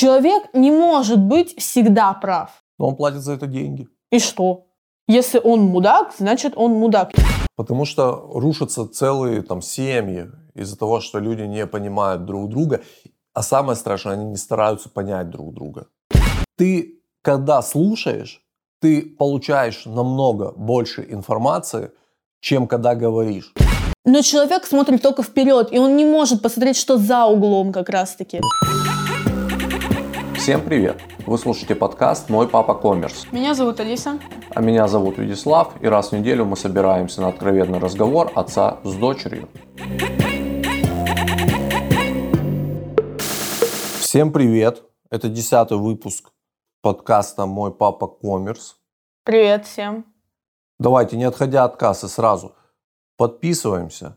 Человек не может быть всегда прав. Но он платит за это деньги. И что? Если он мудак, значит он мудак. Потому что рушатся целые там семьи из-за того, что люди не понимают друг друга. А самое страшное, они не стараются понять друг друга. Ты, когда слушаешь, ты получаешь намного больше информации, чем когда говоришь. Но человек смотрит только вперед, и он не может посмотреть, что за углом как раз-таки. Всем привет! Вы слушаете подкаст «Мой папа коммерс». Меня зовут Алиса. А меня зовут Вячеслав, и раз в неделю мы собираемся на откровенный разговор отца с дочерью. Всем привет! Это десятый выпуск подкаста «Мой папа коммерс». Привет всем. Давайте, не отходя от кассы сразу, подписываемся.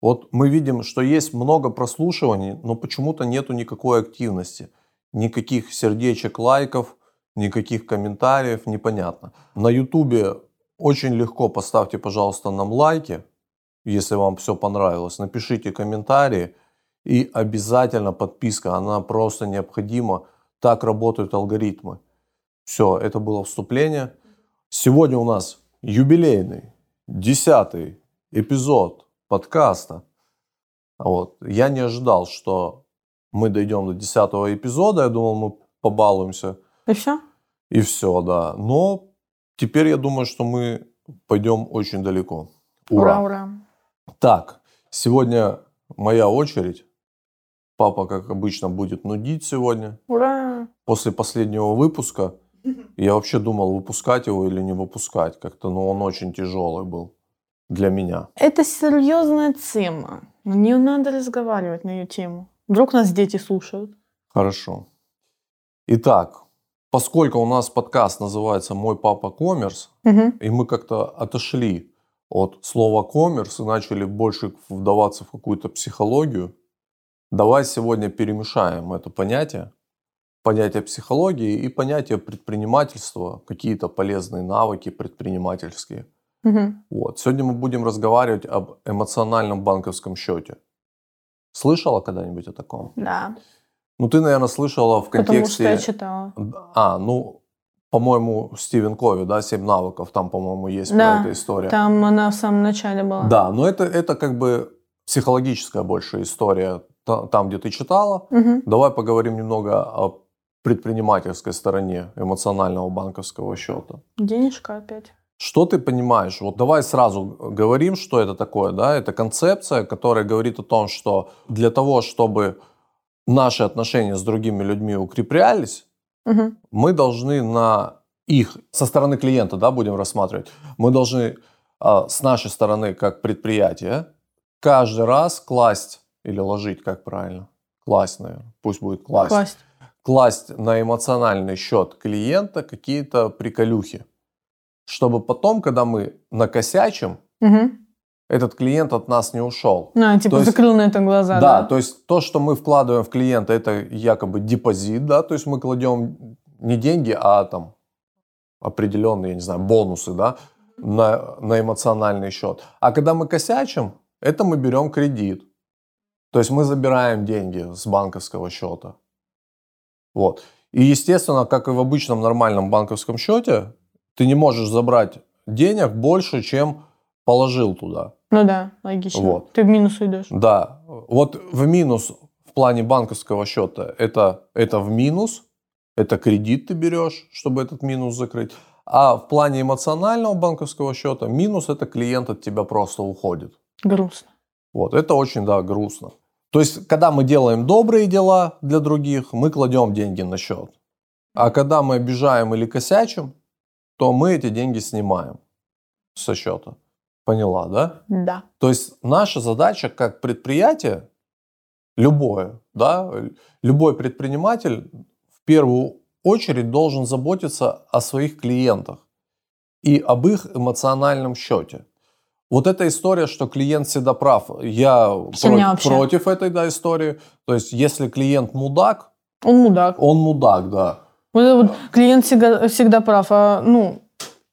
Вот мы видим, что есть много прослушиваний, но почему-то нету никакой активности – никаких сердечек, лайков, никаких комментариев, непонятно. На ютубе очень легко поставьте, пожалуйста, нам лайки, если вам все понравилось. Напишите комментарии и обязательно подписка, она просто необходима. Так работают алгоритмы. Все, это было вступление. Сегодня у нас юбилейный, десятый эпизод подкаста. Вот. Я не ожидал, что мы дойдем до десятого эпизода, я думал, мы побалуемся. И все? И все, да. Но теперь я думаю, что мы пойдем очень далеко. Ура, ура. ура. Так, сегодня моя очередь. Папа, как обычно, будет нудить сегодня. Ура! После последнего выпуска я вообще думал, выпускать его или не выпускать. Как-то, ну, он очень тяжелый был для меня. Это серьезная тема. Не надо разговаривать на ее тему. Вдруг нас дети слушают. Хорошо. Итак, поскольку у нас подкаст называется «Мой папа коммерс», угу. и мы как-то отошли от слова коммерс и начали больше вдаваться в какую-то психологию, давай сегодня перемешаем это понятие, понятие психологии и понятие предпринимательства, какие-то полезные навыки предпринимательские. Угу. Вот. Сегодня мы будем разговаривать об эмоциональном банковском счете. Слышала когда-нибудь о таком? Да. Ну, ты, наверное, слышала в контексте... Потому что я читала. А, ну, по-моему, Стивен Кови, да, «Семь навыков», там, по-моему, есть да, про эту историю. там она в самом начале была. Да, но это, это как бы психологическая больше история, там, где ты читала. Угу. Давай поговорим немного о предпринимательской стороне эмоционального банковского счета. Денежка опять. Что ты понимаешь? Вот давай сразу говорим, что это такое. Да? Это концепция, которая говорит о том, что для того, чтобы наши отношения с другими людьми укреплялись, угу. мы должны на их, со стороны клиента, да, будем рассматривать, мы должны э, с нашей стороны, как предприятие, каждый раз класть или ложить, как правильно, класть, наверное, пусть будет класть, класть, класть на эмоциональный счет клиента какие-то приколюхи чтобы потом, когда мы накосячим, угу. этот клиент от нас не ушел. А, типа то закрыл есть, на это глаза, да? Да, то есть то, что мы вкладываем в клиента, это якобы депозит, да, то есть мы кладем не деньги, а там определенные, я не знаю, бонусы, да, на, на эмоциональный счет. А когда мы косячим, это мы берем кредит. То есть мы забираем деньги с банковского счета. Вот. И, естественно, как и в обычном нормальном банковском счете, ты не можешь забрать денег больше, чем положил туда. Ну да, логично. Вот. Ты в минус идешь. Да. Вот в минус в плане банковского счета это, это в минус, это кредит ты берешь, чтобы этот минус закрыть. А в плане эмоционального банковского счета минус это клиент от тебя просто уходит. Грустно. Вот, это очень, да, грустно. То есть, когда мы делаем добрые дела для других, мы кладем деньги на счет. А когда мы обижаем или косячим, то мы эти деньги снимаем со счета. Поняла, да? Да. То есть наша задача как предприятие, любое, да, любой предприниматель в первую очередь должен заботиться о своих клиентах и об их эмоциональном счете. Вот эта история, что клиент всегда прав, я против, против этой да, истории. То есть, если клиент мудак, он мудак. Он мудак, да. Вот, вот клиент всегда, всегда прав. А, ну,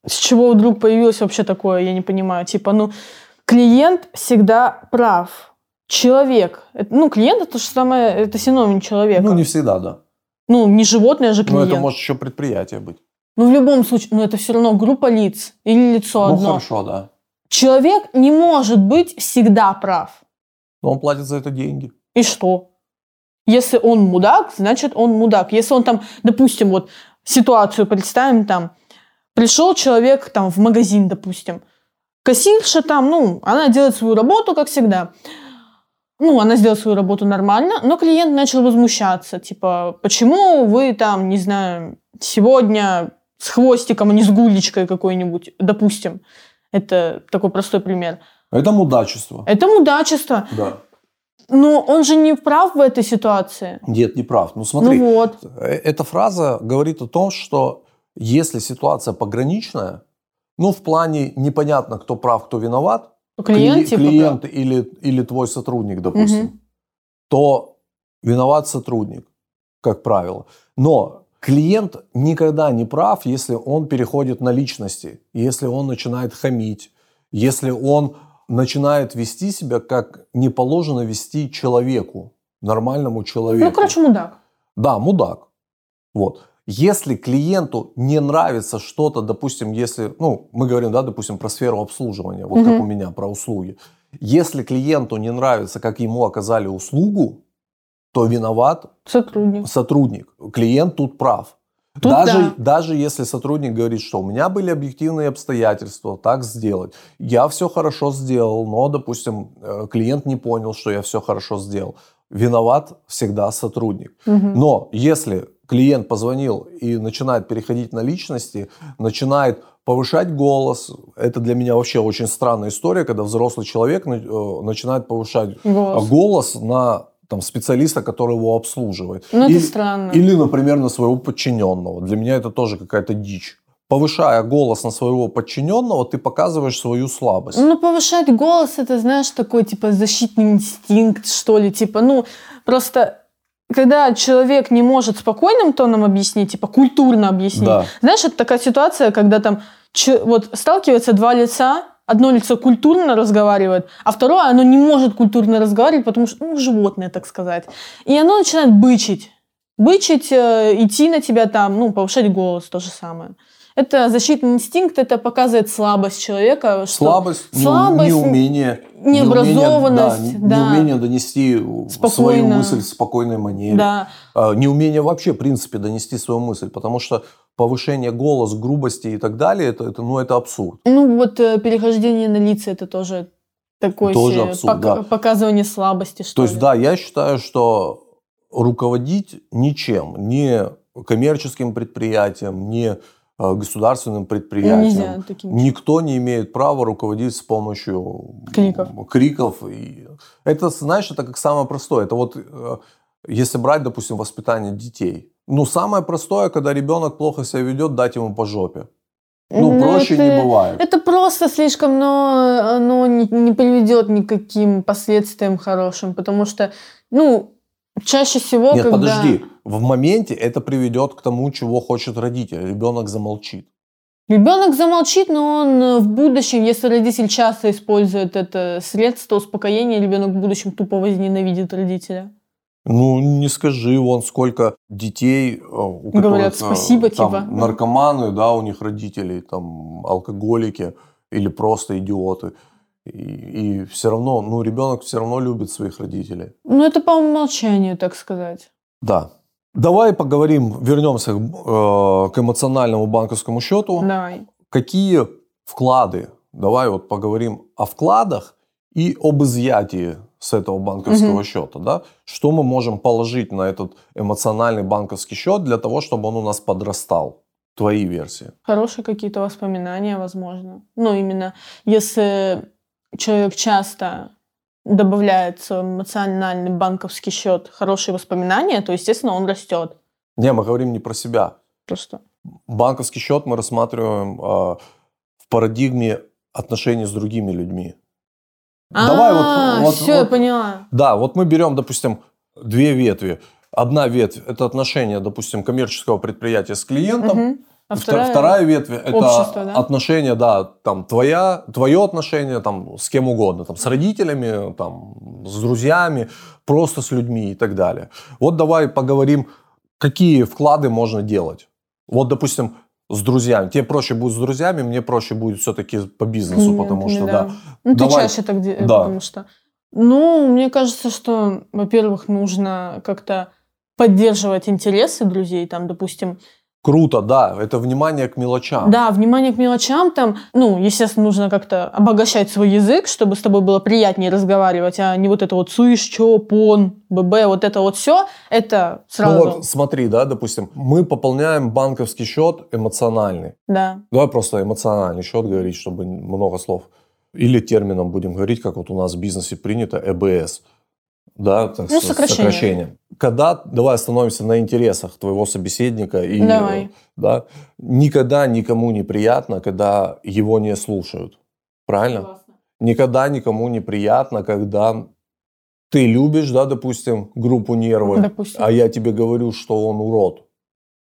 с чего вдруг появилось вообще такое, я не понимаю. Типа, ну, клиент всегда прав. Человек. Ну, клиент это же самое, это синоним человека. Ну, не всегда, да. Ну, не животное же Ну, клиент. это может еще предприятие быть. Ну, в любом случае, ну, это все равно группа лиц или лицо Ну, одно. хорошо, да. Человек не может быть всегда прав. Но он платит за это деньги. И что? Если он мудак, значит он мудак. Если он там, допустим, вот ситуацию представим там, пришел человек там в магазин, допустим, кассирша там, ну, она делает свою работу, как всегда. Ну, она сделала свою работу нормально, но клиент начал возмущаться, типа, почему вы там, не знаю, сегодня с хвостиком, а не с гулечкой какой-нибудь, допустим. Это такой простой пример. Это мудачество. Это мудачество. Да. Но он же не прав в этой ситуации. Нет, не прав. Ну смотри, Ну вот. э, эта фраза говорит о том, что если ситуация пограничная, ну в плане непонятно, кто прав, кто виноват, Клиент, кли- типа, клиент или, или твой сотрудник, допустим, Мгм. то виноват сотрудник, как правило. Но клиент никогда не прав, если он переходит на личности, если он начинает хамить, если он начинает вести себя, как не положено вести человеку, нормальному человеку. Ну, короче, мудак. Да, мудак. Вот. Если клиенту не нравится что-то, допустим, если, ну, мы говорим, да, допустим, про сферу обслуживания, вот как Мгм. у меня, про услуги. Если клиенту не нравится, как ему оказали услугу, то виноват Сотрудник. сотрудник. Клиент тут прав. Тут даже, да. даже если сотрудник говорит, что у меня были объективные обстоятельства, так сделать. Я все хорошо сделал, но, допустим, э, клиент не понял, что я все хорошо сделал. Виноват всегда сотрудник. Мгм. Но если клиент позвонил и начинает переходить на личности, начинает повышать голос, это для меня вообще очень странная история, когда взрослый человек э, начинает повышать Голос. голос на там, специалиста, который его обслуживает. Ну, это Или- странно. Или, например, на своего подчиненного. Для меня это тоже какая-то дичь. Повышая голос на своего подчиненного, ты показываешь свою слабость. Ну, повышать голос, это, знаешь, такой, типа, защитный инстинкт, что ли, типа, ну, просто, когда человек не может спокойным тоном объяснить, типа, культурно объяснить, Да. знаешь, это такая ситуация, когда там, вот, сталкиваются два лица, одно лицо культурно разговаривает, а второе, оно не может культурно разговаривать, потому что, ну, животное, так сказать. И оно начинает бычить. Бычить, э, идти на тебя там, ну, повышать голос, то же самое. Это защитный инстинкт, это показывает слабость человека. Что Слабость, неу- слабость, неумение, необразованность, неумение, да, да. неумение донести свою Спокойно. мысль в спокойной манере. Да. А, Неумение вообще, в принципе, донести свою мысль, потому что повышение голоса, грубости и так далее, это, это, ну, это абсурд. Ну, вот э, перехождение на лица, это тоже такое Тоже абсурд, пок- да. показывание слабости, что То есть, ли. да, я считаю, что руководить ничем, ни коммерческим предприятием, ни э, государственным предприятием, Нельзя таким. никто не имеет права руководить с помощью Криков. криков. Это, знаешь, это как самое простое. Это вот, э, если брать, допустим, воспитание детей. Ну, самое простое, когда ребенок плохо себя ведет, дать ему по жопе. Ну, Ну, проще это- не бывает. Это просто слишком, но оно не, не приведет никаким последствиям хорошим, потому что, ну, чаще всего, Нет, когда... подожди. В моменте это приведет к тому, чего хочет родитель. Ребенок замолчит. Ребенок замолчит, но он э, в будущем, если родитель часто использует это средство успокоения, ребенок в будущем тупо возненавидит родителя. Ну, не скажи, вон сколько детей, э, у Говорят, которых, э, спасибо, там, типа. наркоманы, да, у них родители, там, алкоголики или просто идиоты. И, все равно, ну, ребенок все равно любит своих родителей. Ну, это по умолчанию, так сказать. Да. Давай поговорим, вернемся к, э, к эмоциональному банковскому счету. Давай. Какие вклады? Давай вот поговорим о вкладах и об изъятии с этого банковского Мгм. счета. Да? Что мы можем положить на этот эмоциональный банковский счет для того, чтобы он у нас подрастал? Твои версии. Хорошие какие-то воспоминания, возможно. Ну, именно если человек часто добавляет в эмоциональный банковский счет хорошие воспоминания, то, естественно, он растет. Не, мы говорим не про себя. Просто. Банковский счет мы рассматриваем э, в парадигме отношений с другими людьми. Давай вот- А, вот- все, я вот- поняла. Да, вот мы берем, допустим, две ветви. Одна ветвь – это отношения, допустим, коммерческого предприятия с клиентом. А Втор- вторая... вторая ветвь – это общество, да? отношения, да, там, твоя, твое отношение там, с кем угодно, там, с родителями, там, с друзьями, просто с людьми и так далее. Вот давай поговорим какие вклады можно делать. Вот, допустим, с друзьями. Тебе проще будет с друзьями, мне проще будет все-таки по бизнесу, потому что, да. Ну, ты Давай. чаще так делаешь, Да. потому что... Ну, мне кажется, что, во-первых, нужно как-то поддерживать интересы друзей, там, допустим, Круто, да, это внимание к мелочам. Да, внимание к мелочам там, ну, естественно, нужно как-то обогащать свой язык, чтобы с тобой было приятнее разговаривать, а не вот это вот суишь, чё, пон, ББ, вот это вот все, это Ну сразу, вот смотри, да, допустим, мы пополняем банковский счет эмоциональный. да. Давай просто эмоциональный счет говорить, чтобы много слов. Или термином будем говорить, как вот у нас в бизнесе принято, ЭБС. Да, так Ну, с- сокращение. Когда, давай остановимся на интересах твоего собеседника. И, Давай. Да, никогда никому не приятно, когда его не слушают. Правильно? Никогда никому не приятно, когда ты любишь, да, допустим, группу нервы, Допустим. а я тебе говорю, что он урод.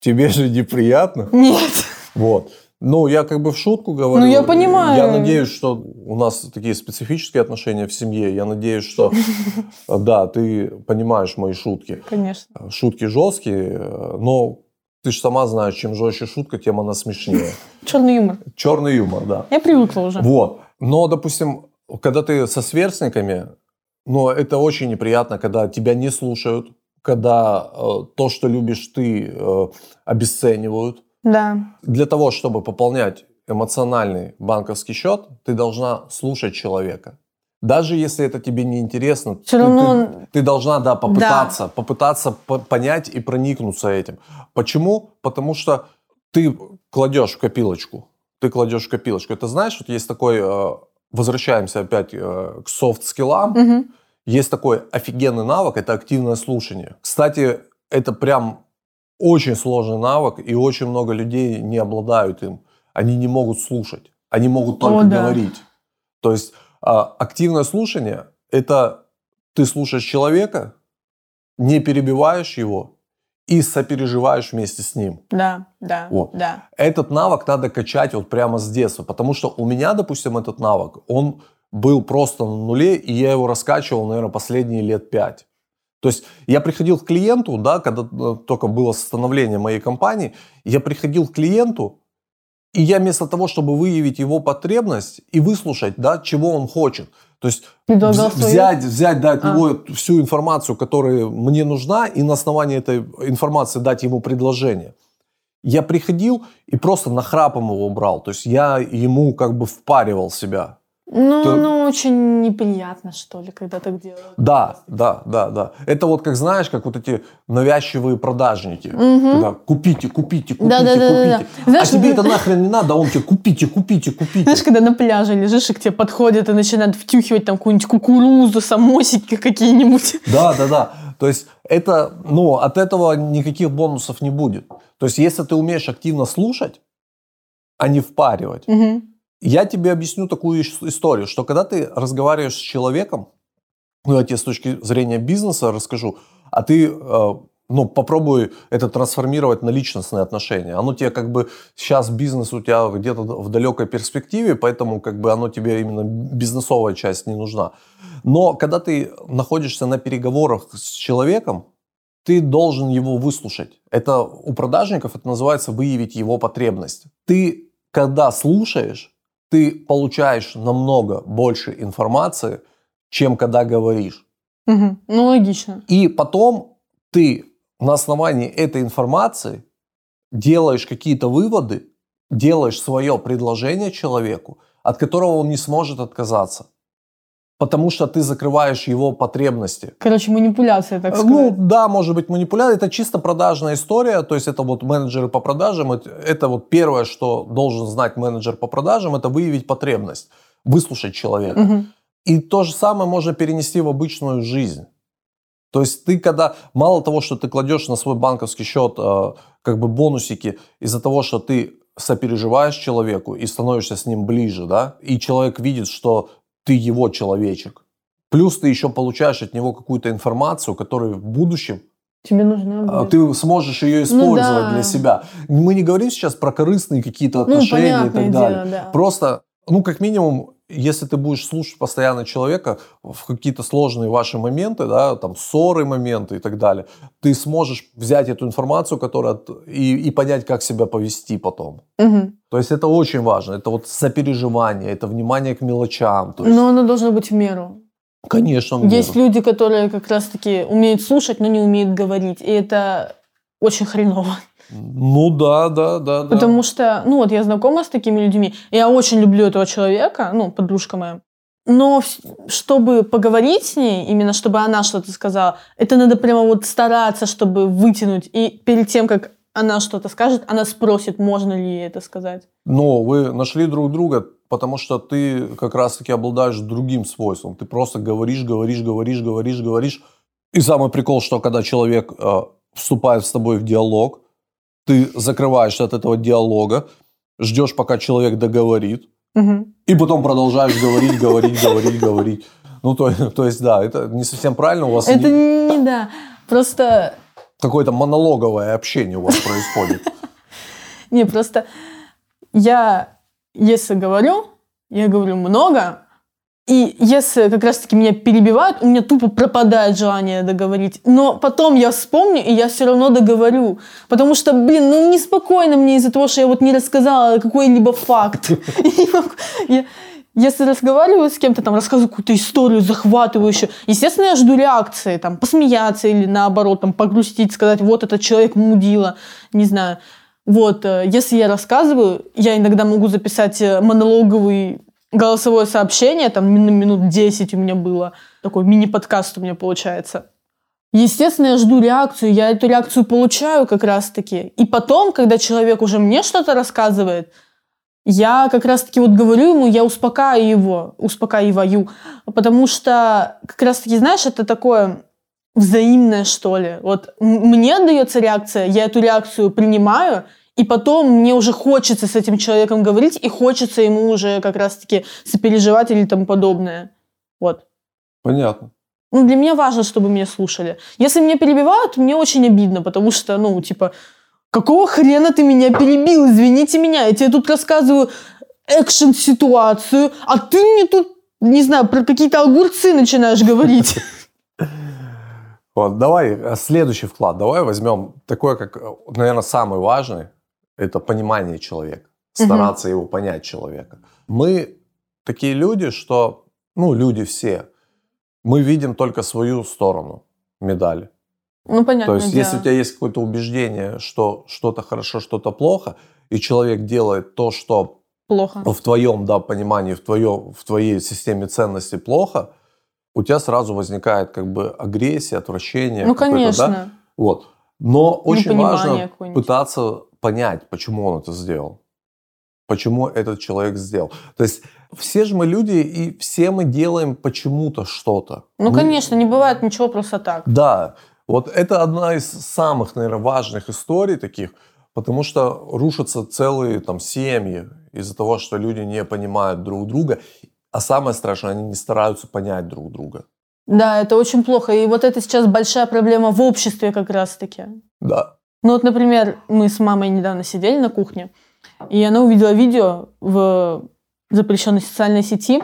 Тебе же неприятно. Нет. Вот. Ну, я как бы в шутку говорю. Ну, я понимаю. Я надеюсь, что у нас такие специфические отношения в семье. Я надеюсь, что, да, ты понимаешь мои шутки. Конечно. Шутки жесткие, но ты же сама знаешь, чем жестче шутка, тем она смешнее. Черный юмор. Черный юмор, да. Я привыкла уже. Вот. Но, допустим, когда ты со сверстниками, ну, это очень неприятно, когда тебя не слушают, когда э, то, что любишь ты, э, обесценивают. Да. Для того, чтобы пополнять эмоциональный банковский счет, ты должна слушать человека. Даже если это тебе не интересно, ты, равно ты- ты должна, да, попытаться, попытаться по- понять и проникнуться этим. Почему? Потому что ты кладешь в копилочку, ты кладешь в копилочку. Это знаешь, вот есть такой, э, возвращаемся опять э, к софт-скиллам, Мгм. есть такой офигенный навык, это активное слушание. Кстати, это прям очень сложный навык, и очень много людей не обладают им. Они не могут слушать, они могут только О, да. говорить. То есть а, активное слушание – это ты слушаешь человека, не перебиваешь его и сопереживаешь вместе с ним. Да, да, Вот. да. Этот навык надо качать вот прямо с детства, потому что у меня, допустим, этот навык, он был просто на нуле, и я его раскачивал, наверное, последние лет пять. То есть я приходил к клиенту, да, когда э, только было становление моей компании, я приходил к клиенту, и я вместо того, чтобы выявить его потребность и выслушать, да, чего он хочет, то есть Предлагал вз- свою- взять, взять, дать А. его всю информацию, которая мне нужна, и на основании этой информации дать ему предложение. Я приходил и просто нахрапом его брал. То есть я ему как бы впаривал себя. Ну, То- ну, очень неприятно, что ли, когда так делают. Да, да, да, да. Это вот как знаешь, как вот эти навязчивые продажники. Мгм. Когда купите, купите, купите, Да-да-да-да-да. купите. Знаешь, а тебе ты- это нахрен не надо, а он тебе купите, купите, купите. Знаешь, когда на пляже лежишь, и к тебе подходят и начинают втюхивать там какую-нибудь кукурузу, самосики какие-нибудь. Да, да, да. То есть это, ну, от этого никаких бонусов не будет. То есть если ты умеешь активно слушать, а не впаривать, Мгм. Я тебе объясню такую ис- историю, что когда ты разговариваешь с человеком, ну, я тебе с точки зрения бизнеса расскажу, а ты, э, ну, попробуй это трансформировать на личностные отношения. Оно тебе как бы, сейчас бизнес у тебя где-то в далекой перспективе, поэтому как бы оно тебе именно бизнесовая часть не нужна. Но когда ты находишься на переговорах с человеком, ты должен его выслушать. Это у продажников это называется выявить его потребность. Ты, когда слушаешь, ты получаешь намного больше информации, чем когда говоришь. Мгм. Ну, логично. И потом ты на основании этой информации делаешь какие-то выводы, делаешь свое предложение человеку, от которого он не сможет отказаться. Потому что ты закрываешь его потребности. Короче, манипуляция, так Э, сказать. Ну, да, может быть, манипуляция. Это чисто продажная история. То есть это вот менеджеры по продажам. Это, вот первое, что должен знать менеджер по продажам, это выявить потребность, выслушать человека. Мгм. И то же самое можно перенести в обычную жизнь. То есть ты когда, мало того, что ты кладешь на свой банковский счет э, как бы бонусики из-за того, что ты сопереживаешь человеку и становишься с ним ближе, да, и человек видит, что ты его человечек. Плюс ты еще получаешь от него какую-то информацию, которую в будущем Тебе нужна а, будет. ты сможешь ее использовать Ну да. для себя. Мы не говорим сейчас про корыстные какие-то Ну, отношения и понятное так далее. дело, да. Просто, ну, как минимум, если ты будешь слушать постоянно человека в какие-то сложные ваши моменты, да, там ссоры моменты и так далее, ты сможешь взять эту информацию, которая и, и понять, как себя повести потом. Мгм. То есть это очень важно. Это вот сопереживание, это внимание к мелочам. Есть, Но оно должно быть в меру. конечно, Есть люди, которые как раз-таки умеют слушать, но не умеют говорить. И это очень хреново. Ну да, да, да, да. Потому что, ну вот я знакома с такими людьми. Я очень люблю этого человека, ну, подружка моя. Но чтобы поговорить с ней, именно чтобы она что-то сказала, это надо прямо вот стараться, чтобы вытянуть. И перед тем, как она что-то скажет, она спросит, можно ли ей это сказать. Но вы нашли друг друга, потому что ты как раз-таки обладаешь другим свойством. Ты просто говоришь, говоришь, говоришь, говоришь, говоришь. И самый прикол, что когда человек э, вступает с тобой в диалог, ты закрываешься от этого диалога, ждешь, пока человек договорит, Мгм. и потом продолжаешь говорить, говорить, говорить, говорить. Ну, то, то есть, да, это не совсем правильно. У вас Это не- не да. Просто какое-то монологовое общение у вас происходит. Не, просто я, если говорю, я говорю много, и если как раз-таки меня перебивают, у меня тупо пропадает желание договорить. Но потом я вспомню, и я все равно договорю. Потому что, блин, ну неспокойно мне из-за того, что я вот не рассказала какой-либо факт. Если разговариваю с кем-то, там, рассказываю какую-то историю захватывающую, естественно, я жду реакции, там, посмеяться или наоборот, там, погрустить, сказать, вот этот человек мудила, не знаю. Вот, э, если я рассказываю, я иногда могу записать э, монологовый голосовое сообщение, там мин- минут 10 у меня было, такой мини-подкаст у меня получается. Естественно, я жду реакцию, я эту реакцию получаю как раз-таки. И потом, когда человек уже мне что-то рассказывает, я как раз-таки вот говорю ему, я успокаиваю его, успокаиваю, потому что как раз-таки, знаешь, это такое взаимное, что ли. Вот мне отдается реакция, я эту реакцию принимаю, и потом мне уже хочется с этим человеком говорить, и хочется ему уже как раз-таки сопереживать или тому подобное. Вот. Понятно. Ну, для меня важно, чтобы меня слушали. Если меня перебивают, мне очень обидно, потому что, ну, типа, какого хрена ты меня перебил? Извините меня, я тебе тут рассказываю экшен-ситуацию, а ты мне тут, не знаю, про какие-то огурцы начинаешь говорить. Вот, давай э, следующий вклад. Давай возьмем такое, как, наверное, самый важный. Это понимание человека. Стараться его понять человека. Мы такие люди, что, ну, люди все, мы видим только свою сторону медали. Ну, понятно. То есть, если у тебя есть какое-то убеждение, что что-то хорошо, что-то плохо, и человек делает то, что Плохо. в твоем да, понимании, в, твоем, в твоей системе ценностей плохо, у тебя сразу возникает как бы агрессия, отвращение. Ну, какое-то, да? конечно. Вот. Но очень Непонимание важно пытаться понять, почему он это сделал. Почему этот человек сделал. То есть все же мы люди, и все мы делаем почему-то что-то. Ну, Мы- конечно, не бывает ничего просто так. Да, вот это одна из самых, наверное, важных историй таких, потому что рушатся целые там семьи из-за того, что люди не понимают друг друга, а самое страшное, они не стараются понять друг друга. Да, это очень плохо. И вот это сейчас большая проблема в обществе как раз-таки. Да. Ну вот, например, мы с мамой недавно сидели на кухне, и она увидела видео в запрещенной социальной сети.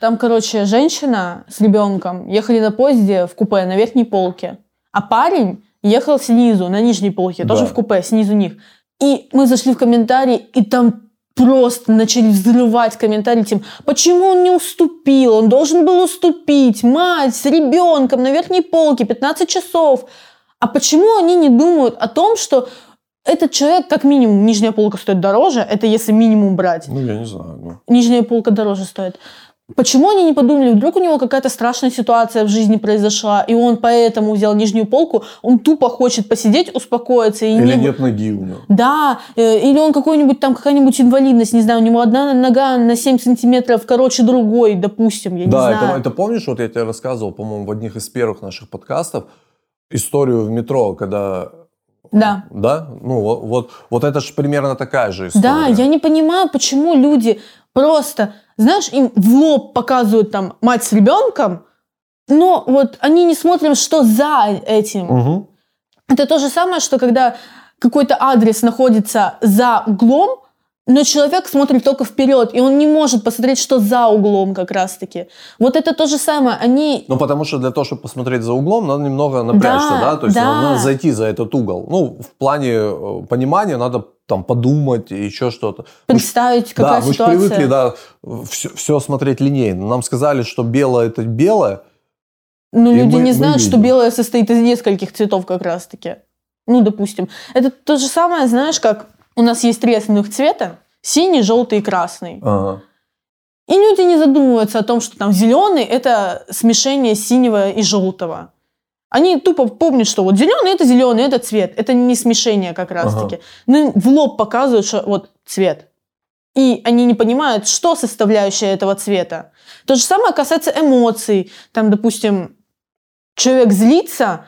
Там, короче, женщина с ребенком ехали на поезде в купе на верхней полке, а парень ехал снизу, на нижней полке, тоже Да. в купе, снизу них. И мы зашли в комментарии, и там просто начали взрывать комментарии тем, почему он не уступил, он должен был уступить, мать с ребенком на верхней полке 15 часов. А почему они не думают о том, что этот человек, как минимум, нижняя полка стоит дороже, это если минимум брать. Ну, я не знаю. ну. Нижняя полка дороже стоит. Почему они не подумали, вдруг у него какая-то страшная ситуация в жизни произошла, и он поэтому взял нижнюю полку, он тупо хочет посидеть, успокоиться. И Или не... нет ноги у него. Да, э, или он какой-нибудь там, какая-нибудь инвалидность, не знаю, у него одна нога на 7 сантиметров короче другой, допустим, я да, не знаю. это, это помнишь, вот я тебе рассказывал, по-моему, в одних из первых наших подкастов, историю в метро, когда... Да. Да? Ну, вот, вот, вот это же примерно такая же история. Да, я не понимаю, почему люди просто, знаешь, им в лоб показывают там мать с ребенком, но вот они не смотрят, что за этим. Мгм. Это то же самое, что когда какой-то адрес находится за углом, Но человек смотрит только вперед, и он не может посмотреть, что за углом как раз-таки. Вот это то же самое. Они... Ну, потому что для того, чтобы посмотреть за углом, надо немного напрячься, да? Да, То есть да. надо, надо зайти за этот угол. Ну, в плане э, понимания надо там подумать и еще что-то. Мы Представить, да, какая мы же ситуация. привыкли, да, все, смотреть линейно. Нам сказали, что белое это белое. И люди мы- не знают, что белое состоит из нескольких цветов как раз-таки. Ну, допустим. Это то же самое, знаешь, как у нас есть три основных цвета. Синий, желтый и красный. Ага. И люди не задумываются о том, что там зеленый – это смешение синего и желтого. Они тупо помнят, что вот зеленый – это зеленый, это цвет. Это не смешение как раз-таки. Но им в лоб показывают, что вот цвет. И они не понимают, что составляющая этого цвета. То же самое касается эмоций. Там, допустим, человек злится,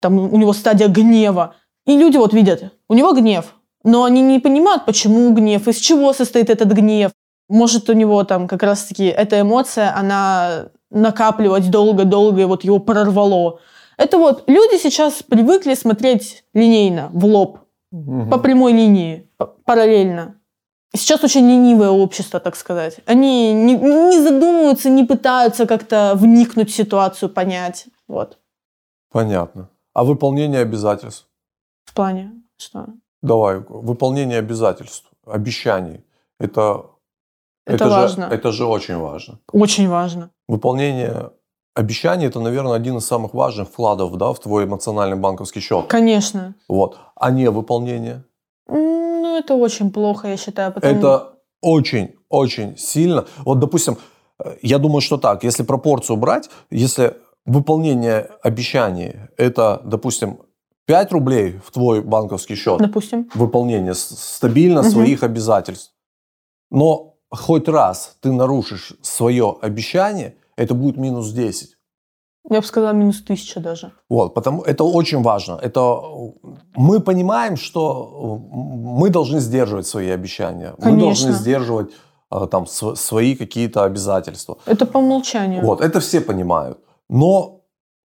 там у него стадия гнева, и люди вот видят, у него гнев, но они не понимают, почему гнев, из чего состоит этот гнев. Может, у него там как раз-таки эта эмоция, она накапливать долго-долго, и вот его прорвало. Это вот люди сейчас привыкли смотреть линейно, в лоб, Мгм. по прямой линии, параллельно. Сейчас очень ленивое общество, так сказать. Они не, не задумываются, не пытаются как-то вникнуть в ситуацию, понять. Вот. Понятно. А выполнение обязательств? В плане, что? Давай, выполнение обязательств, обещаний. Это, Это же- важно. это же очень важно. Очень важно. Выполнение обещаний – это, наверное, один из самых важных вкладов да, в твой эмоциональный банковский счет. Конечно. Вот. А не выполнение Ну, это очень плохо, я считаю. Потому... Это очень-очень сильно. Вот, допустим, э, я думаю, что так, если пропорцию брать, если выполнение обещаний – это, допустим, 5 рублей в твой банковский счет, Допустим. выполнение стабильно Мгм. своих обязательств, но хоть раз ты нарушишь свое обещание, это будет минус 10. Я бы сказала, минус тысяча даже. Вот, потому это очень важно. Это мы понимаем, что э, мы должны сдерживать свои обещания, мы должны Конечно. сдерживать э, там св- свои какие-то обязательства. Это по умолчанию. Вот, это все понимают. Но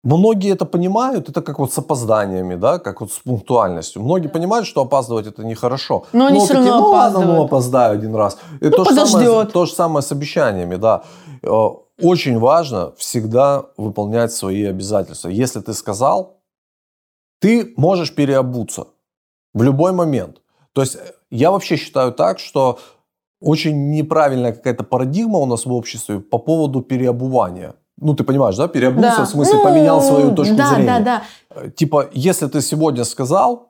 многие это понимают, это как вот с опозданиями, да, как вот с пунктуальностью. Многие понимают, что опаздывать это нехорошо. Но они всё равно ну ладно, ну опаздывают. опоздаю один раз. И Ну, то, же самое, то же самое с обещаниями, да. Э, Очень важно всегда выполнять свои обязательства. Если ты сказал, ты можешь переобуться в любой момент. То есть э, я вообще считаю так, что очень неправильная какая-то парадигма у нас в обществе по поводу переобувания. Ну, ты понимаешь, да? Переобулся, Да. в смысле, Ну, поменял свою точку да, зрения. Да, да, Э, Типа, если ты сегодня сказал,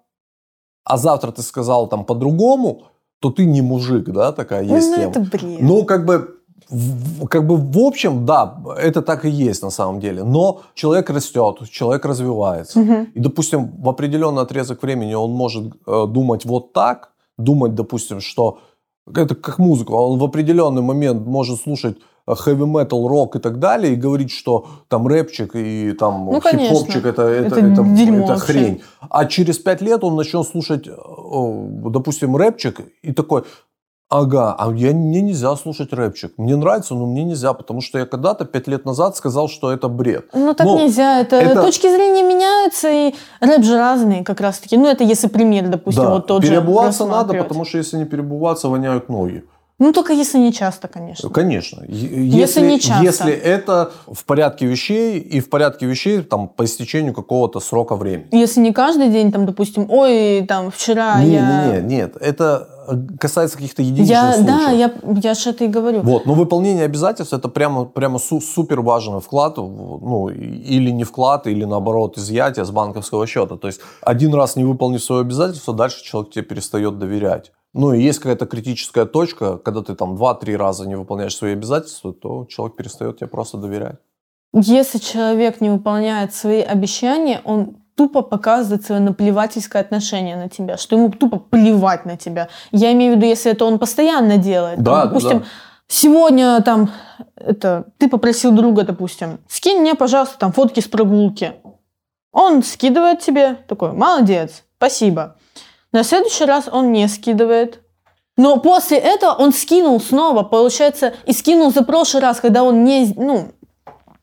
а завтра ты сказал там по-другому, то ты не мужик, да, такая Ну, есть ну, тема. это бред. Ну, как бы, в- как бы в общем, да, это так и есть на самом деле. Но человек растет, человек развивается. Мгм. И, допустим, в определенный отрезок времени он может э, думать вот так, думать, допустим, что это как музыка, он в определенный момент может слушать хэви метал, рок и так далее, и говорить, что там рэпчик и там Ну, хип-хопчик это, это, Это это, дерьмо это хрень. А через пять лет он начнет слушать, э, допустим, рэпчик и такой, ага, а я, мне нельзя слушать рэпчик. Мне нравится, но мне нельзя, потому что я когда-то пять лет назад сказал, что это бред. Ну, так Ну, нельзя. Это, это- точки зрения меняются, и рэп же разные как раз-таки. Ну, это если пример, допустим, да, вот тот же переобуваться надо, потому что если не переобуваться, воняют ноги. Ну, только если не часто, конечно. Конечно. Если Если, не часто. если это в порядке вещей, и в порядке вещей там, по истечению какого-то срока времени. Если не каждый день, там, допустим, ой, там, вчера не, я... не, не, нет. Это э, касается каких-то единичных я случаев. да, я, я же это и говорю. Вот, но выполнение обязательств это прямо, прямо су- супер важный вклад, ну, или не вклад, или наоборот изъятие с банковского счета. То есть один раз не выполнив свое обязательство, дальше человек тебе перестает доверять. Ну и есть какая-то критическая точка, когда ты там 2-3 раза не выполняешь свои обязательства, то человек перестает тебе просто доверять. Если человек не выполняет свои обещания, он тупо показывает свое наплевательское отношение на тебя, что ему тупо плевать на тебя. Я имею в виду, если это он постоянно делает. Да, допустим, да. сегодня там это ты попросил друга, допустим, скинь мне, пожалуйста, там фотки с прогулки. Он скидывает тебе, такой, молодец, спасибо. На следующий раз он не скидывает. Но после этого он скинул снова, получается, и скинул за прошлый раз, когда он не, ну,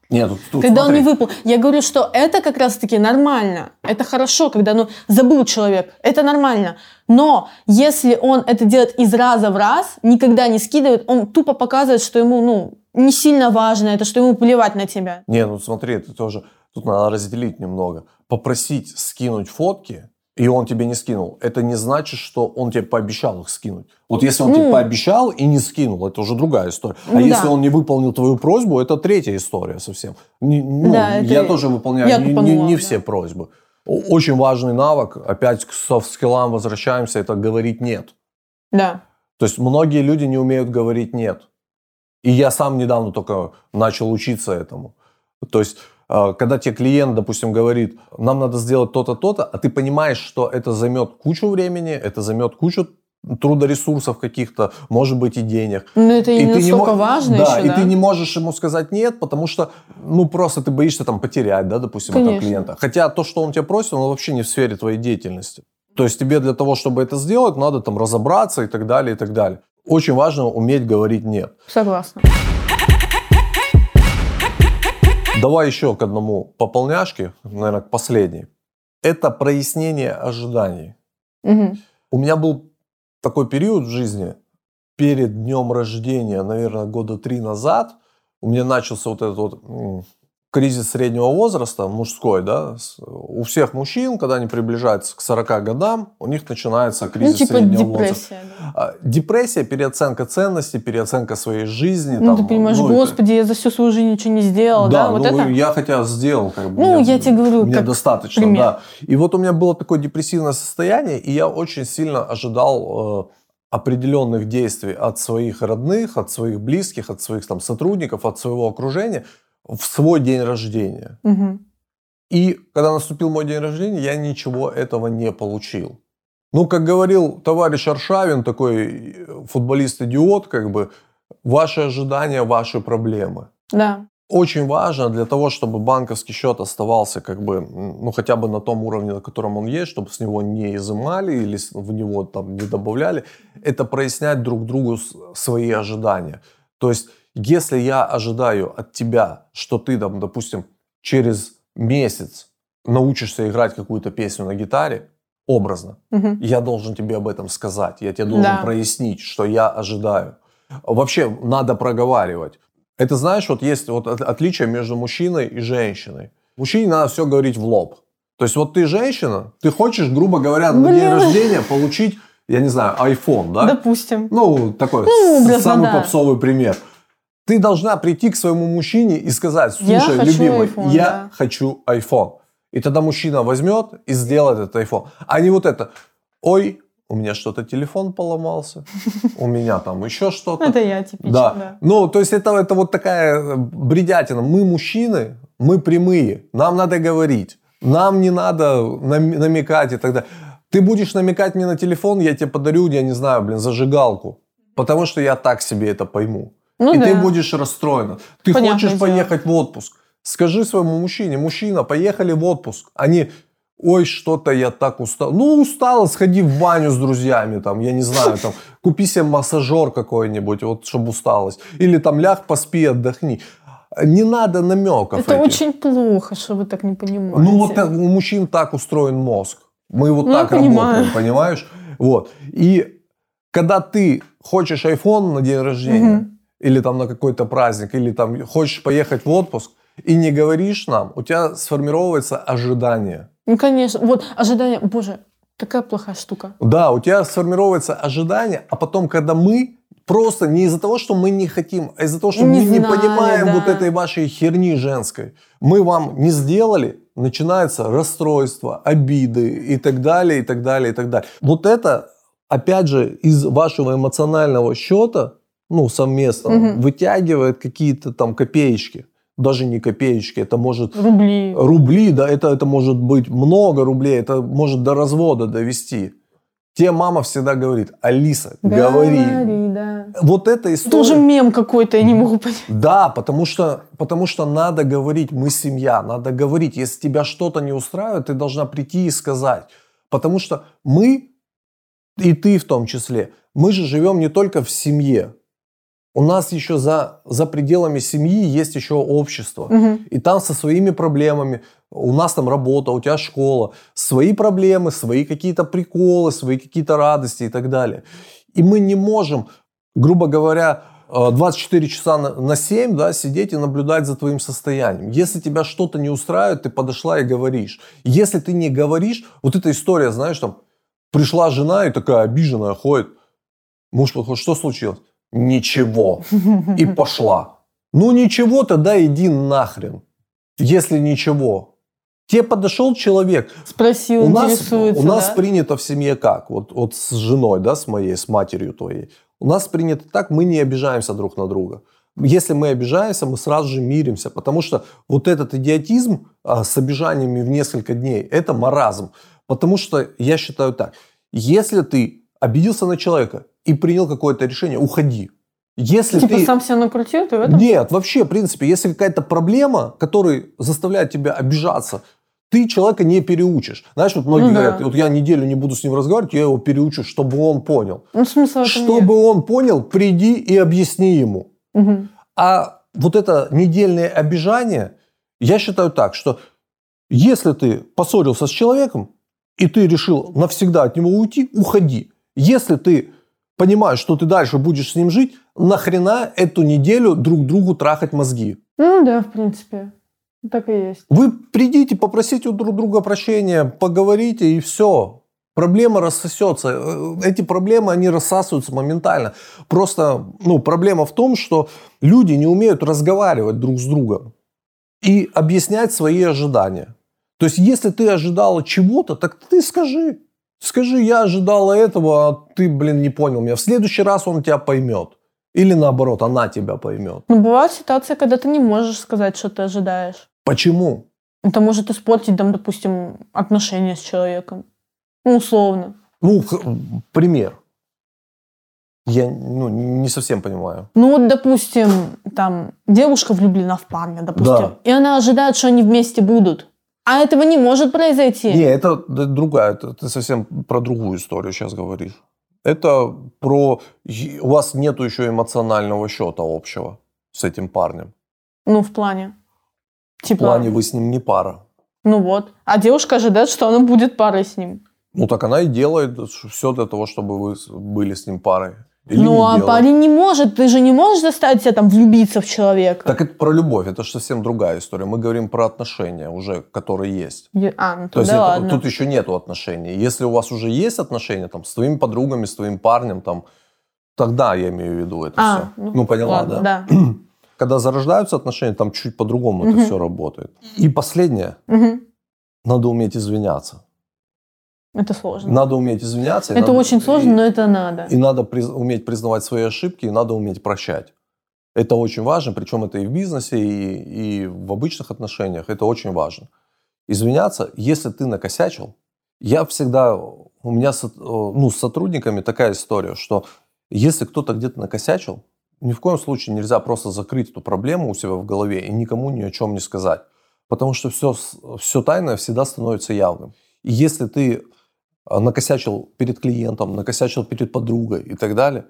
Нет, тут, тут когда смотри. он не выполнил. Я говорю, что это как раз-таки нормально. Это хорошо, когда ну, забыл человек. Это нормально. Но если он это делает из раза в раз, никогда не скидывает, он тупо показывает, что ему ну, не сильно важно это, что ему плевать на тебя. Не, ну смотри, это тоже... Тут надо разделить немного. Попросить скинуть фотки, и он тебе не скинул, это не значит, что он тебе пообещал их скинуть. Вот если он тебе Ну. пообещал и не скинул, это уже другая история. А Ну если да. он не выполнил твою просьбу, это третья история совсем. Не- ну, Да, это я тоже выполняю я не, не- не да. все просьбы. Очень важный навык, опять к софт-скиллам возвращаемся, это говорить «нет». Да. То есть многие люди не умеют говорить «нет». И я сам недавно только начал учиться этому. То есть, когда тебе клиент, допустим, говорит, нам надо сделать то-то, то-то, а ты понимаешь, что это займет кучу времени, это займет кучу трудоресурсов каких-то, может быть, и денег. Но это и, не настолько мо- важно да, еще, и да? ты не можешь ему сказать нет, потому что, ну, просто ты боишься там потерять, да, допустим, этого Конечно. клиента. Хотя то, что он тебя просит, оно вообще не в сфере твоей деятельности. То есть тебе для того, чтобы это сделать, надо там разобраться и так далее, и так далее. Очень важно уметь говорить нет. Согласна. Давай еще к одному пополняшке, наверное, к последней. Это прояснение ожиданий. Мгм. У меня был такой период в жизни, перед днем рождения, наверное, года три назад, у меня начался вот этот вот кризис среднего возраста, мужской, да, у всех мужчин, когда они приближаются к 40 годам, у них начинается Ну, кризис типа среднего возраста. депрессия. да. А, Депрессия, переоценка ценностей, переоценка своей жизни. Ну, там, ты понимаешь, ну, это- господи, я за всю свою жизнь ничего не сделал, да? да, вот ну это? я хотя сделал, как бы. Ну, мне- я тебе говорю, Мне как достаточно, пример. да. И вот у меня было такое депрессивное состояние, и я очень сильно ожидал э, определенных действий от своих родных, от своих близких, от своих там сотрудников, от своего окружения в свой день рождения. Мгм. И когда наступил мой день рождения, я ничего этого не получил. Ну, как говорил товарищ Аршавин, такой э, футболист-идиот, как бы, ваши ожидания, ваши проблемы Да. очень важно для того, чтобы банковский счет оставался как бы, ну, хотя бы на том уровне, на котором он есть, чтобы с него не изымали или в него там не добавляли, это прояснять друг другу свои ожидания. То есть, если я ожидаю от тебя, что ты там, допустим, через месяц научишься играть какую-то песню на гитаре, образно, Мгм. я должен тебе об этом сказать, я тебе должен Да. прояснить, что я ожидаю. Вообще надо проговаривать. Это знаешь, вот есть вот от- отличие между мужчиной и женщиной. Мужчине надо все говорить в лоб. То есть вот ты женщина, ты хочешь, грубо говоря, на день Блин. рождения получить, я не знаю, iPhone, да? Допустим. Ну, такой Ну, образно, самый да. попсовый пример. Ты должна прийти к своему мужчине и сказать, Я слушай, хочу любимый, iPhone, я да. хочу iPhone. И тогда мужчина возьмет и сделает этот iPhone. А не вот это, ой, у меня что-то телефон поломался, у меня там еще что-то. Это я типично, Да. да. Ну, то есть это, это вот такая э, бредятина. Мы мужчины, мы прямые. Нам надо говорить. Нам не надо нам- намекать и так далее. Ты будешь намекать мне на телефон, я тебе подарю, я не знаю, блин, зажигалку. Потому что я так себе это пойму. Ну и да. ты будешь расстроена. Ты Понятное хочешь дело. поехать в отпуск. Скажи своему мужчине, мужчина, поехали в отпуск. Они, ой, что-то я так устал. Ну, устала, сходи в баню с друзьями, там, я не знаю, там, купи себе массажер какой-нибудь, вот, чтобы усталость. Или там ляг, поспи, отдохни. Не надо намеков Это этих. очень плохо, что вы так не понимаете. Ну, вот так- у мужчин так устроен мозг. Мы вот Ну, так понимаю. работаем, понимаешь? Вот. И когда ты хочешь iPhone на день рождения, Мгм. Или там на какой-то праздник, или там хочешь поехать в отпуск, и не говоришь нам, у тебя сформировывается ожидание. Ну, конечно. Вот ожидание... Боже, такая плохая штука. Да, у тебя сформировывается ожидание, а потом, когда мы просто не из-за того, что мы не хотим, а из-за того, что Не мы не знали, понимаем да. вот этой вашей херни женской, мы вам не сделали, начинается расстройство, обиды и так далее, и так далее, и так далее. Вот это, опять же, из вашего эмоционального счета, ну, совместного, Мгм. вытягивает какие-то там копеечки. Даже не копеечки, это может Рубли. рубли, да, это, это может быть много рублей, это может до развода довести. Те мама всегда говорит, Алиса, говори. да. Вот эта история. мем какой-то, я не могу понять. Да, потому что, потому что надо говорить, мы семья, надо говорить. Если тебя что-то не устраивает, ты должна прийти и сказать. Потому что мы, и ты в том числе, мы же живем не только в семье. У нас еще за, за пределами семьи есть еще общество. Мгм. И там со своими проблемами, у нас там работа, у тебя школа, свои проблемы, свои какие-то приколы, свои какие-то радости и так далее. И мы не можем, грубо говоря, э, 24 часа на на 7 да, сидеть и наблюдать за твоим состоянием. Если тебя что-то не устраивает, ты подошла и говоришь. Если ты не говоришь, вот эта история, знаешь, там, пришла жена и такая обиженная ходит, муж подходит, что случилось? Ничего. И пошла. Ну ничего, тогда иди нахрен. Если ничего. Тебе подошел человек. Спросил, У нас, интересуется, у нас да? принято в семье как? Вот, вот с женой, да, с моей, с матерью твоей. У нас принято так, мы не обижаемся друг на друга. Если мы обижаемся, мы сразу же миримся, потому что вот этот идиотизм а, с обижаниями в несколько дней, это маразм. Потому что я считаю так, если ты обиделся на человека и принял какое-то решение, уходи. Если Типа ты... сам себя накрутил, ты в этом? Нет, вообще, в принципе, если какая-то проблема, которая заставляет тебя обижаться, ты человека не переучишь. Знаешь, вот многие Ну да. говорят, вот я неделю не буду с ним разговаривать, я его переучу, чтобы он понял. Ну, смысл Чтобы он понял, приди и объясни ему. нет. Мгм. А вот это недельное обижание, я считаю так, что если ты поссорился с человеком, и ты решил навсегда от него уйти, уходи. Если ты понимаешь, что ты дальше будешь с ним жить, нахрена эту неделю друг другу трахать мозги? Ну да, в принципе. Так и есть. Вы придите, попросите у друг друга прощения, поговорите и все. Проблема рассосется. Э, Эти проблемы, они рассасываются моментально. Просто, ну, проблема в том, что люди не умеют разговаривать друг с другом и объяснять свои ожидания. То есть, если ты ожидала чего-то, так ты скажи. Скажи, я ожидала этого, а ты, блин, не понял меня. В следующий раз он тебя поймет. Или наоборот, она тебя поймет. Но бывает ситуация, когда ты не можешь сказать, что ты ожидаешь. Почему? Это может испортить, там, допустим, отношения с человеком. Ну, условно. Ну, пример. Я ну, не совсем понимаю. Ну вот, допустим, там девушка влюблена в парня, допустим, Да. и она ожидает, что они вместе будут. А этого не может произойти. Не, это другая, это ты совсем про другую историю сейчас говоришь. Это про... У вас нету еще эмоционального счета общего с этим парнем. Ну, в плане. В Типа, плане вы с ним не пара. ну вот. А девушка ожидает, что она будет парой с ним. Ну, так она и делает все для того, чтобы вы были с ним парой. Или ну, а парень не может, ты же не можешь заставить себя там влюбиться в человека. Так это про любовь, это же совсем другая история. Мы говорим про отношения уже, которые есть. Е- А, ну То есть тогда это- тут еще нету отношений. Если у вас уже есть отношения там, с твоими подругами, с твоим парнем, там, тогда я имею в виду это А, все. ну, Ну, поняла, ладно, да? да. Когда зарождаются отношения, там чуть по-другому это все работает. И последнее, надо уметь извиняться. Это сложно. Надо уметь извиняться. это надо- очень сложно, и- но это надо. И надо приз- уметь признавать свои ошибки, и надо уметь прощать. Это очень важно, причем это и в бизнесе, и, и в обычных отношениях. Это очень важно. Извиняться, если ты накосячил. Я всегда, у меня с, ну, с сотрудниками такая история, что если кто-то где-то накосячил, ни в коем случае нельзя просто закрыть эту проблему у себя в голове и никому ни о чем не сказать. Потому что все, все тайное всегда становится явным. И если ты накосячил перед клиентом, накосячил перед подругой и так далее,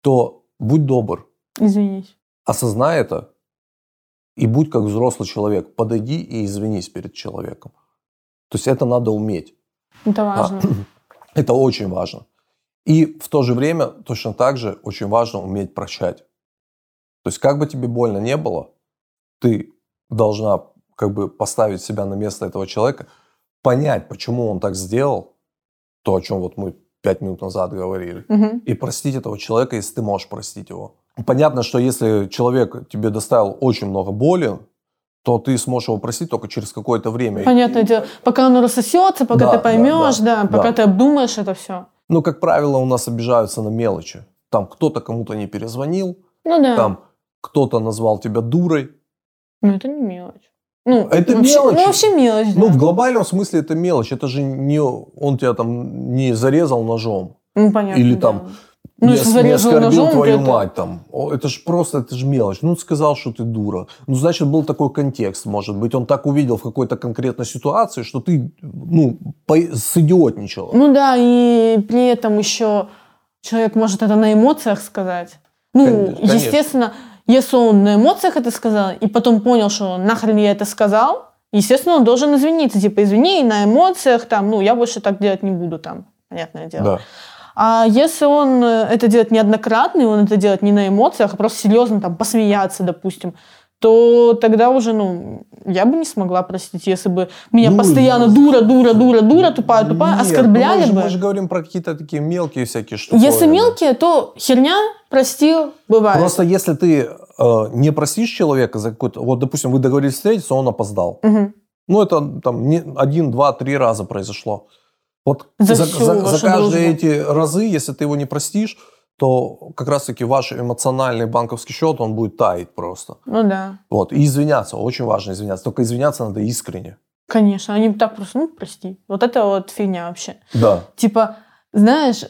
то будь добр, Извинись. осознай это и будь как взрослый человек. Подойди и извинись перед человеком. То есть это надо уметь. Это А, важно. это очень важно. И в то же время точно так же очень важно уметь прощать. То есть как бы тебе больно не было, ты должна как бы поставить себя на место этого человека, понять, почему он так сделал, то, о чем вот мы пять минут назад говорили, Мгм. и простить этого человека, если ты можешь простить его. Понятно, что если человек тебе доставил очень много боли, то ты сможешь его простить только через какое-то время. Понятное дело. Пока оно рассосется, пока Да, ты да, поймешь, да, да, пока да. ты обдумаешь это все. Ну, как правило, у нас обижаются на мелочи. Там кто-то кому-то не перезвонил, Ну да. там кто-то назвал тебя дурой. Ну это не мелочь. Ну, Это вообще, мелочь. Ну, вообще мелочь, да. Ну, в глобальном смысле это мелочь. Это же не он тебя там не зарезал ножом. Ну, понятно. Или да. там Ну, не, ос- не оскорбил ножом, твою то это- мать там. Это же просто, это же мелочь. Ну, сказал, что ты дура. Ну, значит, был такой контекст, может быть. Он так увидел в какой-то конкретной ситуации, что ты, ну, по- сидиотничала. Ну да, и при этом еще человек может это на эмоциях сказать. Ну, Конечно. естественно, если он на эмоциях это сказал, и потом понял, что нахрен я это сказал, естественно, он должен извиниться. Типа, извини, на эмоциях, там, ну, я больше так делать не буду, там, понятное дело. Да. А если он э, это делает неоднократно, и он это делает не на эмоциях, а просто серьезно там посмеяться, допустим, то тогда уже, ну, я бы не смогла простить, если бы меня Ну, постоянно ну, дура, дура, дура, дура, тупая, тупая, Нет, ну оскорбляли мы же, бы. Мы же говорим про какие-то такие мелкие всякие штуки. Если мелкие, то херня, простил, бывает. Просто если ты э, не простишь человека за какой-то... Вот, допустим, вы договорились встретиться, он опоздал. Мгм. Ну, это там не один, два, три раза произошло. Вот За за, за- за каждые дружбу. эти разы, если ты его не простишь, то как раз-таки ваш эмоциональный банковский счет, он будет таять просто. Ну да, Вот. И извиняться, очень важно извиняться. Только извиняться надо искренне. конечно. Они так просто, ну, прости. Вот это вот фигня вообще. Да. Типа, знаешь,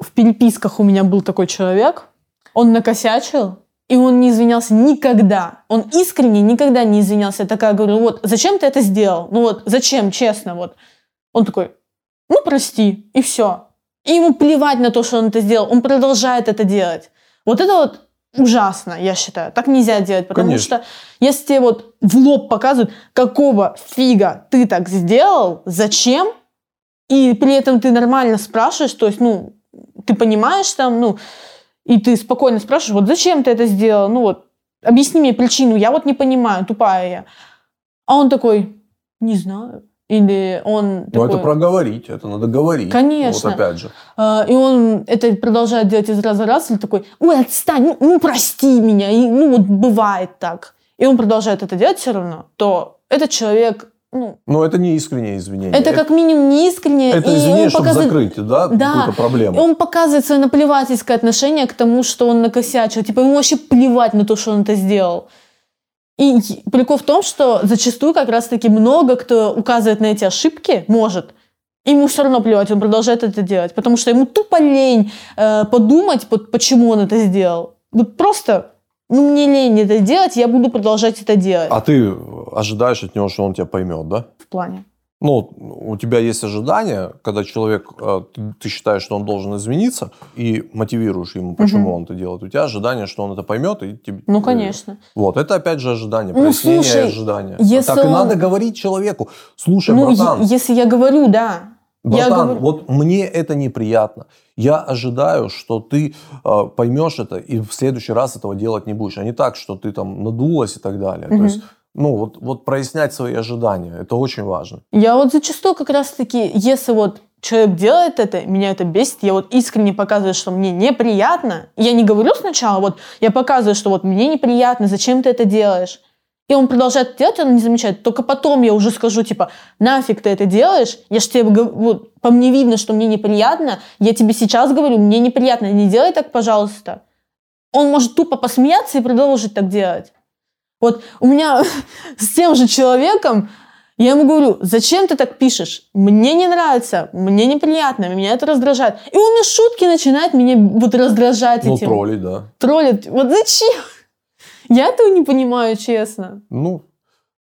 в переписках у меня был такой человек, он накосячил, и он не извинялся никогда. Он искренне никогда не извинялся. Я такая говорю, вот, зачем ты это сделал? Ну вот, зачем, честно, вот. Он такой, ну, прости, и все. И ему плевать на то, что он это сделал. Он продолжает это делать. Вот это вот ужасно, я считаю. Так нельзя делать, потому Конечно. что если тебе вот в лоб показывают, какого фига ты так сделал, зачем, и при этом ты нормально спрашиваешь, то есть, ну, ты понимаешь там, ну, и ты спокойно спрашиваешь, вот зачем ты это сделал, ну вот, объясни мне причину, я вот не понимаю, тупая я. А он такой, не знаю. Или он такой, это проговорить, это надо говорить. Конечно. Вот опять же. а, и он это продолжает делать из раза в раз, или такой, ой, отстань, ну, ну, прости меня, и, ну вот бывает так. И он продолжает это делать все равно, то этот человек, ну, Но это не искреннее извинение. это как минимум неискренне. Это и извинение, чтобы показывает- закрыть, да, Да. какую-то И проблему. он показывает свое наплевательское отношение к тому, что он накосячил. Типа ему вообще плевать на то, что он это сделал. И прикол в том, что зачастую как раз-таки много кто указывает на эти ошибки, может, ему все равно плевать, он продолжает это делать, потому что ему тупо лень э, подумать, под- почему он это сделал. Вот просто, ну мне лень это делать, я буду продолжать это делать. А ты ожидаешь от него, что он тебя поймет, да? В плане. Ну, у тебя есть ожидание, когда человек, э, ты, считаешь, что он должен извиниться, и мотивируешь ему, почему Мгм. он это делает. У тебя ожидание, что он это поймет, и тебе... Ну, э, конечно. Вот, это опять же ожидание, Ну, прояснение слушай, ожидания. если так и он- надо говорить человеку. Слушай, Ну, братан, если я говорю, да. я братан, говорю- вот мне это неприятно. Я ожидаю, что ты э, поймешь это и в следующий раз этого делать не будешь. А не так, что ты там надулась и так далее. То Мгм. есть, ну, вот, вот прояснять свои ожидания, это очень важно. Я вот зачастую как раз-таки, если вот человек делает это, меня это бесит, я вот искренне показываю, что мне неприятно. Я не говорю сначала, вот я показываю, что вот мне неприятно, зачем ты это делаешь. И он продолжает делать, он не замечает. Только потом я уже скажу, типа, нафиг ты это делаешь? Я ж тебе, вот, по мне видно, что мне неприятно. Я тебе сейчас говорю, мне неприятно, не делай так, пожалуйста. Он может тупо посмеяться и продолжить так делать. Вот у меня с тем же человеком я ему говорю, зачем ты так пишешь? Мне не нравится, мне неприятно, меня это раздражает. И он из шутки начинает меня вот раздражать Ну, этим. троллить, да. Троллит. Вот зачем? Я этого не понимаю, честно. Ну,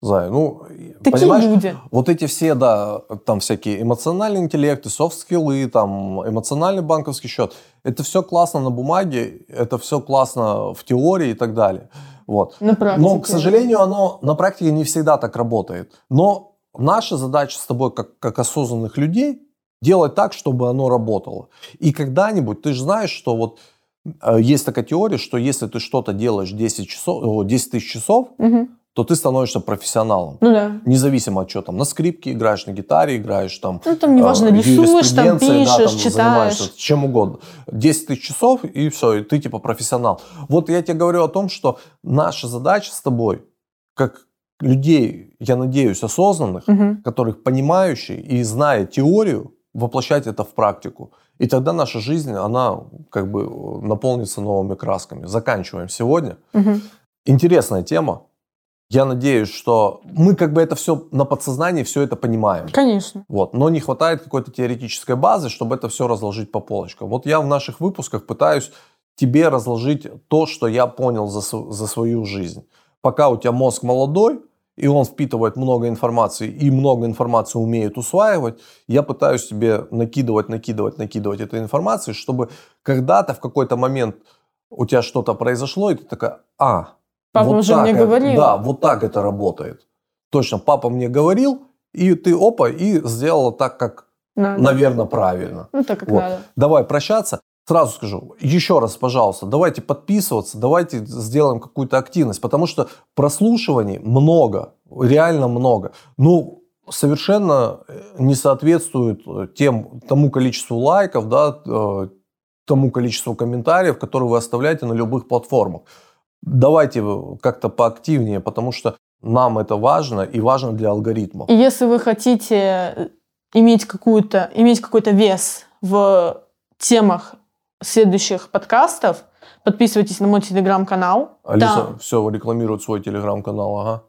Зай, ну, Такие понимаешь, люди. вот эти все, да, там всякие эмоциональные интеллекты, софт-скиллы, там, эмоциональный банковский счет, это все классно на бумаге, это все классно в теории и так далее. Вот. На практике. Но, к сожалению, оно на практике не всегда так работает. Но наша задача с тобой, как, как осознанных людей, делать так, чтобы оно работало. И когда-нибудь, ты же знаешь, что вот э, есть такая теория, что если ты что-то делаешь 10, часов, о, 10 тысяч часов, Мгм. То ты становишься профессионалом. Ну да. Независимо от чего там, на скрипке играешь, на гитаре играешь, там, Ну там неважно, э, рисуешь, там юриспруденцией, да, пишешь, там, читаешь. чем угодно. 10 тысяч часов, и все, и ты типа профессионал. Вот я тебе говорю о том, что наша задача с тобой, как людей, я надеюсь, осознанных, Мгм. которых понимающих и зная теорию, воплощать это в практику. И тогда наша жизнь, она как бы э, наполнится новыми красками. Заканчиваем сегодня. Мгм. Интересная тема. Я надеюсь, что мы как бы это все на подсознании все это понимаем. Конечно. Вот. Но не хватает какой-то теоретической базы, чтобы это все разложить по полочкам. Вот я в наших выпусках пытаюсь тебе разложить то, что я понял за, за свою жизнь. Пока у тебя мозг молодой, и он впитывает много информации, и много информации умеет усваивать, я пытаюсь тебе накидывать, накидывать, накидывать этой информации, чтобы когда-то в какой-то момент у тебя что-то произошло, и ты такая, а, Папа вот уже мне говорил. Да, вот так это работает. Точно, папа мне говорил, и ты опа, и сделала так, как, Надо. наверное, правильно. Ну, так как Вот. надо. Давай прощаться. Сразу скажу, еще раз, пожалуйста, давайте подписываться, давайте сделаем какую-то активность, потому что прослушиваний много, реально много. Ну, совершенно э, не соответствует э, тем, тому количеству лайков, да, э, тому количеству комментариев, которые вы оставляете на любых платформах. Давайте как-то поактивнее, потому что нам это важно и важно для алгоритмов. И если вы хотите э, иметь, какую-то, иметь какой-то вес в темах следующих подкастов, подписывайтесь на мой телеграм-канал. Алиса Там, все рекламирует свой телеграм-канал, ага.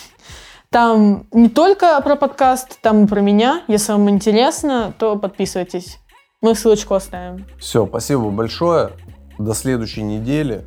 там не только про подкаст, там и про меня. Если вам интересно, то подписывайтесь. Мы ссылочку оставим. Все, спасибо большое. До следующей недели.